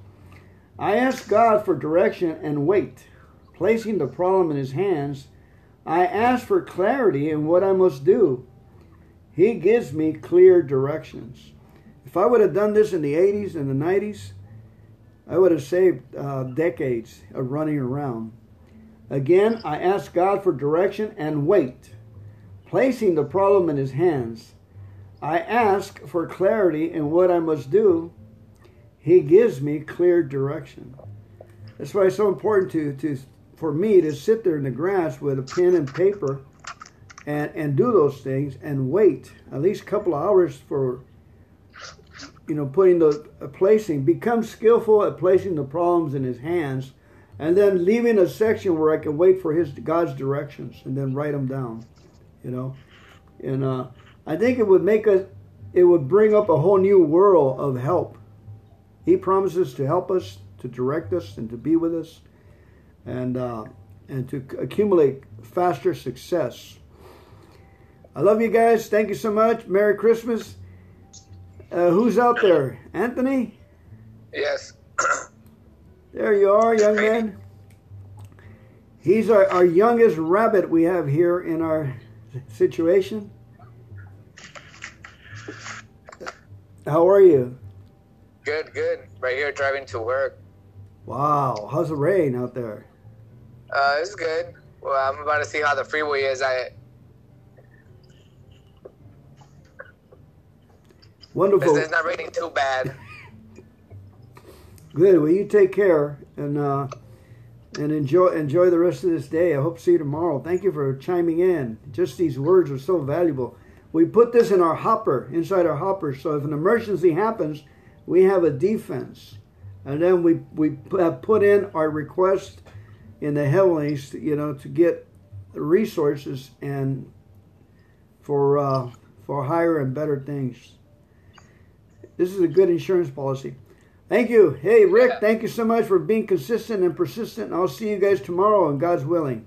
I ask God for direction and wait. Placing the problem in his hands, I ask for clarity in what I must do. He gives me clear directions. If I would have done this in the 80s and the 90s, I would have saved uh, decades of running around. Again, I ask God for direction and wait, placing the problem in His hands. I ask for clarity in what I must do. He gives me clear direction. That's why it's so important to, to for me to sit there in the grass with a pen and paper and, and do those things and wait at least a couple of hours for you know putting the uh, placing become skillful at placing the problems in his hands and then leaving a section where I can wait for His God's directions and then write them down, you know. And uh, I think it would make us, it would bring up a whole new world of help. He promises to help us, to direct us, and to be with us, and uh, and to accumulate faster success. I love you guys. Thank you so much. Merry Christmas. Uh, who's out there? Anthony? Yes. There you are, young man. He's our, our youngest rabbit we have here in our situation. How are you? Good, good. Right here driving to work. Wow. How's the rain out there? Uh, it's good. Well, I'm about to see how the freeway is. I Wonderful. It's, it's not raining too bad. Good. Well, you take care and uh, and enjoy enjoy the rest of this day. I hope to see you tomorrow. Thank you for chiming in. Just these words are so valuable. We put this in our hopper, inside our hopper, so if an emergency happens, we have a defense. And then we we have put in our request in the heavenlies, you know, to get the resources and for uh, for higher and better things. This is a good insurance policy. Thank you. Hey, Rick, Yeah. thank you so much for being consistent and persistent. I'll see you guys tomorrow, and God's willing.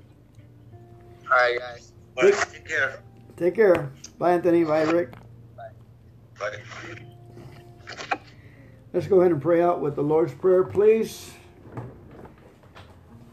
All right, guys. All right, take care. Take care. Bye, Anthony. Bye, Rick. Bye. Let's go ahead and pray out with the Lord's Prayer, please.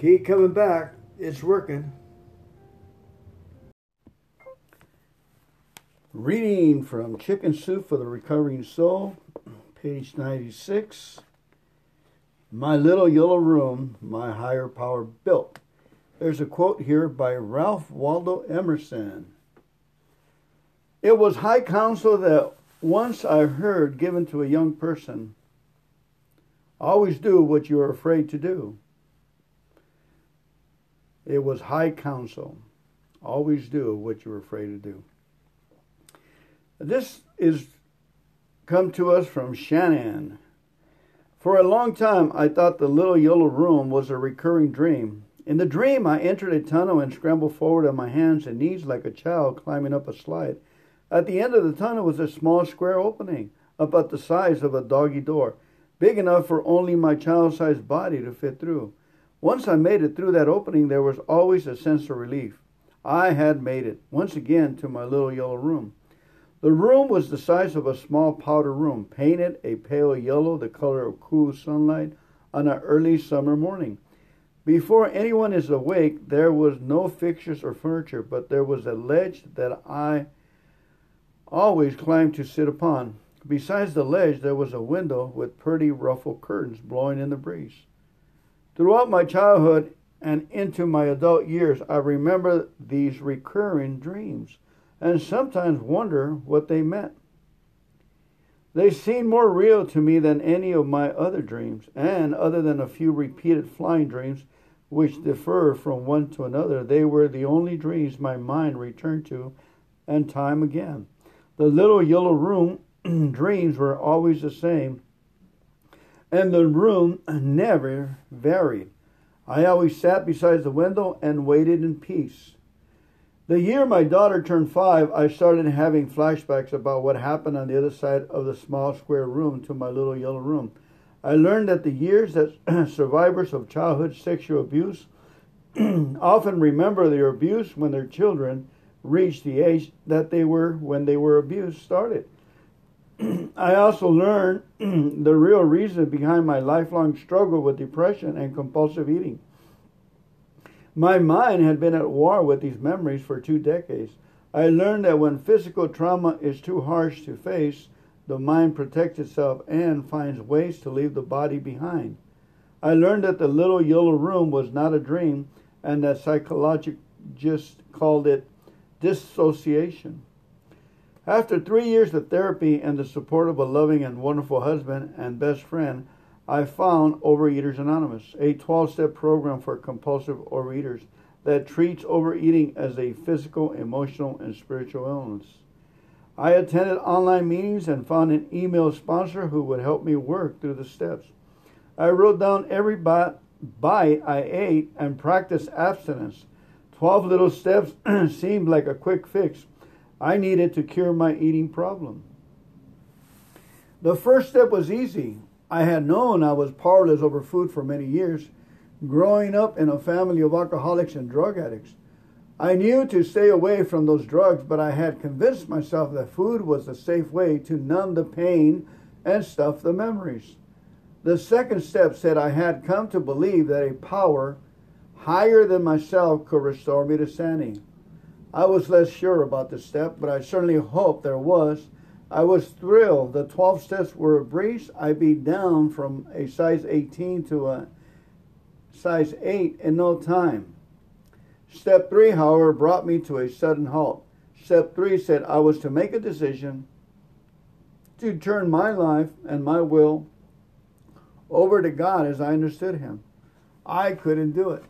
Keep coming back. It's working. Reading from Chicken Soup for the Recovering Soul, page 96. My little yellow room, my higher power built. There's a quote here by Ralph Waldo Emerson. It was high counsel that once I heard given to a young person always do what you are afraid to do. It was high counsel. Always do what you're afraid to do. This is come to us from Shannon. For a long time, I thought the little yellow room was a recurring dream. In the dream, I entered a tunnel and scrambled forward on my hands and knees like a child climbing up a slide. At the end of the tunnel was a small square opening, about the size of a doggy door, big enough for only my child sized body to fit through. Once I made it through that opening, there was always a sense of relief. I had made it, once again, to my little yellow room. The room was the size of a small powder room, painted a pale yellow, the color of cool sunlight, on an early summer morning. Before anyone is awake, there was no fixtures or furniture, but there was a ledge that I always climbed to sit upon. Besides the ledge, there was a window with pretty ruffled curtains blowing in the breeze. Throughout my childhood and into my adult years, I remember these recurring dreams and sometimes wonder what they meant. They seemed more real to me than any of my other dreams, and other than a few repeated flying dreams, which differ from one to another, they were the only dreams my mind returned to, and time again. The little yellow room dreams were always the same, and the room never varied. I always sat beside the window and waited in peace. The year my daughter turned five, I started having flashbacks about what happened on the other side of the small square room to my little yellow room. I learned that the years that survivors of childhood sexual abuse often remember their abuse when their children reach the age that they were when they were abused started. I also learned the real reason behind my lifelong struggle with depression and compulsive eating. My mind had been at war with these memories for two decades. I learned that when physical trauma is too harsh to face, the mind protects itself and finds ways to leave the body behind. I learned that the little yellow room was not a dream and that psychologists called it dissociation. After three years of therapy and the support of a loving and wonderful husband and best friend, I found Overeaters Anonymous, a 12 step program for compulsive overeaters that treats overeating as a physical, emotional, and spiritual illness. I attended online meetings and found an email sponsor who would help me work through the steps. I wrote down every bite, I ate and practiced abstinence. 12 little steps seemed like a quick fix. I needed to cure my eating problem. The first step was easy. I had known I was powerless over food for many years, growing up in a family of alcoholics and drug addicts. I knew to stay away from those drugs, but I had convinced myself that food was a safe way to numb the pain and stuff the memories. The second step said I had come to believe that a power higher than myself could restore me to sanity. I was less sure about the step, but I certainly hoped there was. I was thrilled. The 12 steps were a breeze. I beat down from a size 18 to a size 8 in no time. Step 3, however, brought me to a sudden halt. Step 3 said I was to make a decision to turn my life and my will over to God as I understood Him. I couldn't do it.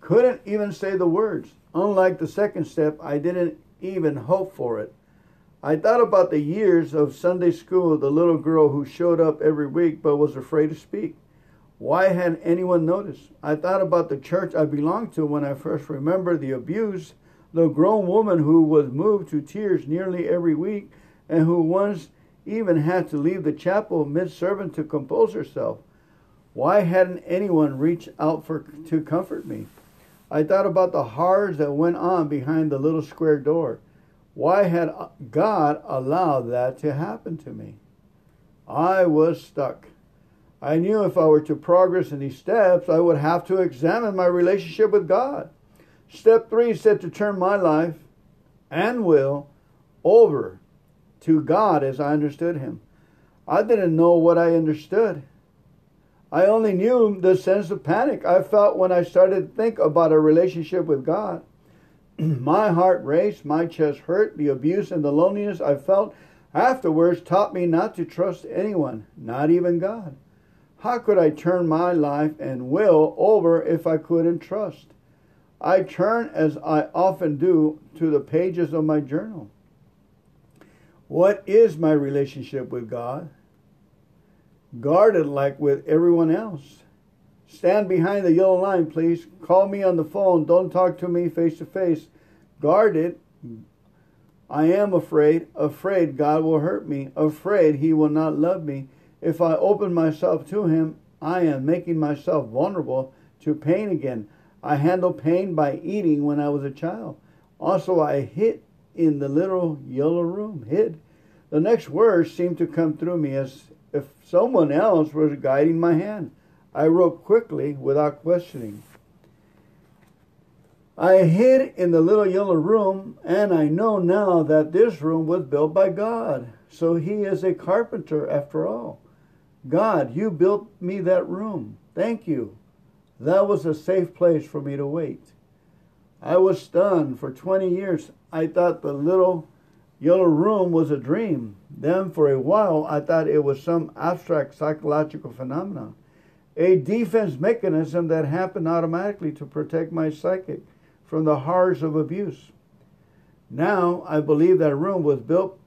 Couldn't even say the words. Unlike the second step, I didn't even hope for it. I thought about the years of Sunday school, the little girl who showed up every week but was afraid to speak. Why hadn't anyone noticed? I thought about the church I belonged to when I first remembered the abuse, the grown woman who was moved to tears nearly every week and who once even had to leave the chapel mid-sermon to compose herself. Why hadn't anyone reached out for to comfort me? I thought about the horrors that went on behind the little square door. Why had God allowed that to happen to me? I was stuck. I knew if I were to progress in these steps, I would have to examine my relationship with God. Step three said to turn my life and will over to God as I understood Him. I didn't know what I understood. I only knew the sense of panic I felt when I started to think about a relationship with God. my heart raced, my chest hurt, the abuse and the loneliness I felt afterwards taught me not to trust anyone, not even God. How could I turn my life and will over if I couldn't trust? I turn, as I often do, to the pages of my journal. What is my relationship with God? Guard it like with everyone else. Stand behind the yellow line, please. Call me on the phone. Don't talk to me face to face. Guarded. I am afraid, afraid God will hurt me, afraid He will not love me. If I open myself to Him, I am making myself vulnerable to pain again. I handled pain by eating when I was a child. Also, I hid in the little yellow room, hid. The next words seemed to come through me as if someone else was guiding my hand. I wrote quickly without questioning. I hid in the little yellow room, and I know now that this room was built by God. So He is a carpenter after all. God, you built me that room. Thank you. That was a safe place for me to wait. I was stunned. For 20 years, I thought the little yellow room was a dream. Then, for a while, I thought it was some abstract psychological phenomenon, a defense mechanism that happened automatically to protect my psychic from the horrors of abuse. Now, I believe that room was built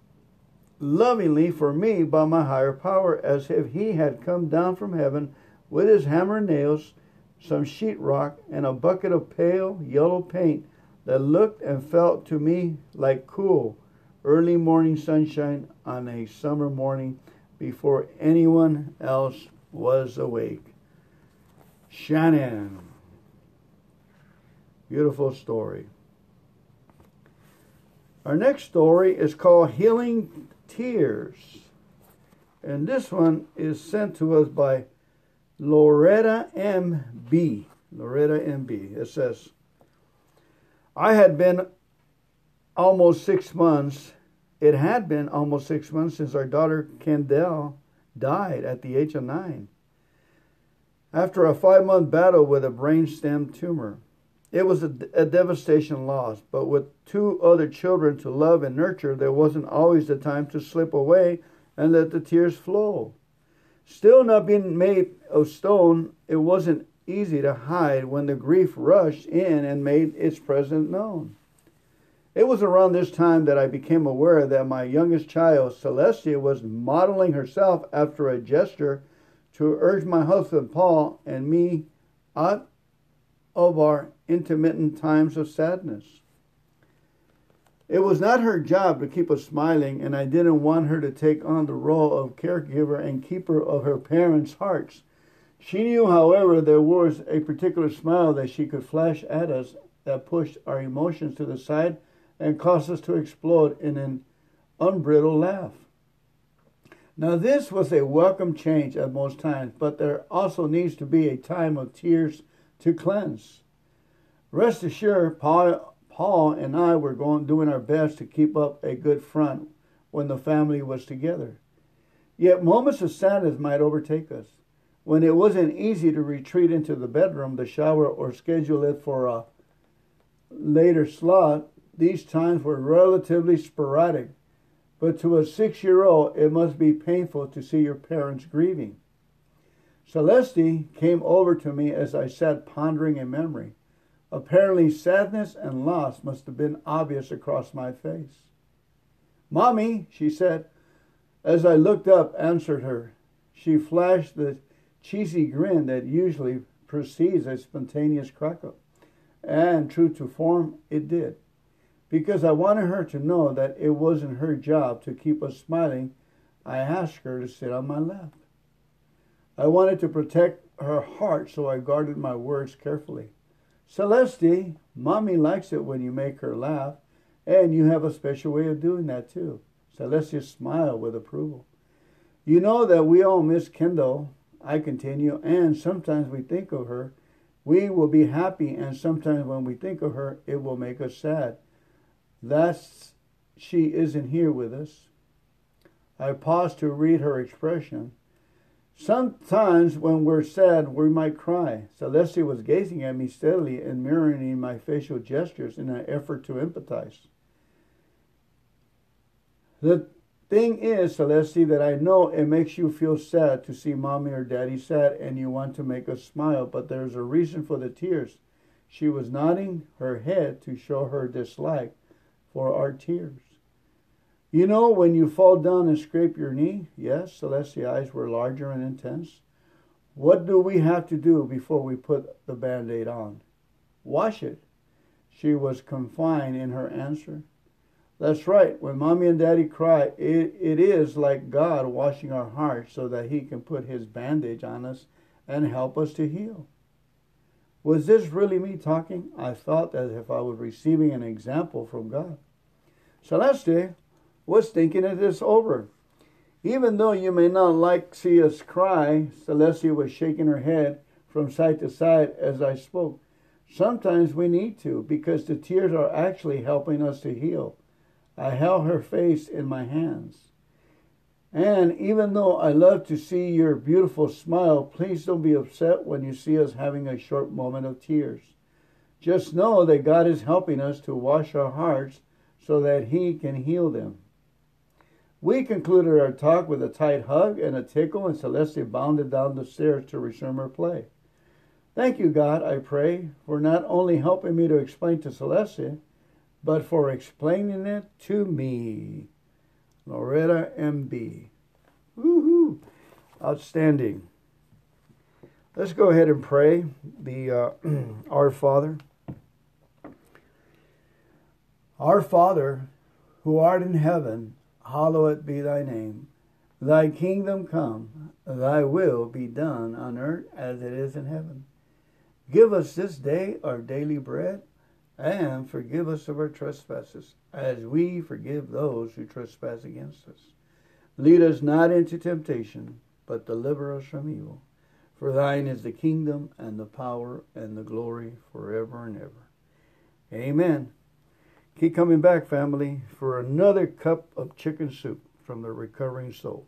lovingly for me by my higher power, as if he had come down from heaven with his hammer and nails, some sheetrock, and a bucket of pale yellow paint that looked and felt to me like cool, early morning sunshine on a summer morning before anyone else was awake. Shannon. Beautiful story. Our next story is called Healing Tears. And this one is sent to us by Loretta M.B. Loretta M.B. It says, I had been almost six months, it had been almost six months since our daughter Kendall died at the age of nine. After a five month battle with a brainstem tumor, it was a, a, devastation loss, but with two other children to love and nurture, there wasn't always the time to slip away and let the tears flow. Still not being made of stone, it wasn't easy to hide when the grief rushed in and made its presence known. It was around this time that I became aware that my youngest child, Celestia, was modeling herself after a gesture to urge my husband Paul and me out of our intermittent times of sadness. It was not her job to keep us smiling, and I didn't want her to take on the role of caregiver and keeper of her parents' hearts. She knew, however, there was a particular smile that she could flash at us that pushed our emotions to the side and caused us to explode in an unbridled laugh. Now, this was a welcome change at most times, but there also needs to be a time of tears to cleanse. Rest assured, Paul, Paul and I were going doing our best to keep up a good front when the family was together. Yet moments of sadness might overtake us. When it wasn't easy to retreat into the bedroom, the shower, or schedule it for a later slot, these times were relatively sporadic. But to a six year old, it must be painful to see your parents grieving. Celeste came over to me as I sat pondering a memory. Apparently, sadness and loss must have been obvious across my face. Mommy, she said, as I looked up, answered her. She flashed the cheesy grin that usually precedes a spontaneous crackle. And true to form, it did. Because I wanted her to know that it wasn't her job to keep us smiling, I asked her to sit on my lap. I wanted to protect her heart, so I guarded my words carefully. Celeste, Mommy likes it when you make her laugh, and you have a special way of doing that too. Celeste smiled with approval. You know that we all miss Kendall, I continue, and sometimes we think of her. We will be happy, and sometimes when we think of her, it will make us sad. That's she isn't here with us. I paused to read her expression. Sometimes when we're sad, we might cry. Celeste was gazing at me steadily and mirroring my facial gestures in an effort to empathize. The thing is, Celeste, that I know it makes you feel sad to see mommy or daddy sad and you want to make us smile, but there's a reason for the tears. She was nodding her head to show her dislike for our tears. You know when you fall down and scrape your knee? Yes, Celeste's eyes were larger and intense. What do we have to do before we put the band aid on? Wash it. She was confined in her answer. That's right. When mommy and daddy cry, it, it is like God washing our hearts so that he can put his bandage on us and help us to heal. Was this really me talking? I thought as if I was receiving an example from God. Celeste was thinking of this over. Even though you may not like see us cry, Celeste was shaking her head from side to side as I spoke. Sometimes we need to because the tears are actually helping us to heal. I held her face in my hands. And even though I love to see your beautiful smile, please don't be upset when you see us having a short moment of tears. Just know that God is helping us to wash our hearts so that He can heal them. We concluded our talk with a tight hug and a tickle, and Celeste bounded down the stairs to resume her play. Thank you, God, I pray, for not only helping me to explain to Celeste, but for explaining it to me. Loretta MB. Woohoo! Outstanding. Let's go ahead and pray the uh, Our Father. Our Father, who art in heaven, hallowed be thy name. Thy kingdom come, thy will be done on earth as it is in heaven. Give us this day our daily bread and forgive us of our trespasses, as we forgive those who trespass against us. Lead us not into temptation, but deliver us from evil. For thine is the kingdom, and the power, and the glory forever and ever. Amen. Keep coming back, family, for another cup of chicken soup from the recovering soul.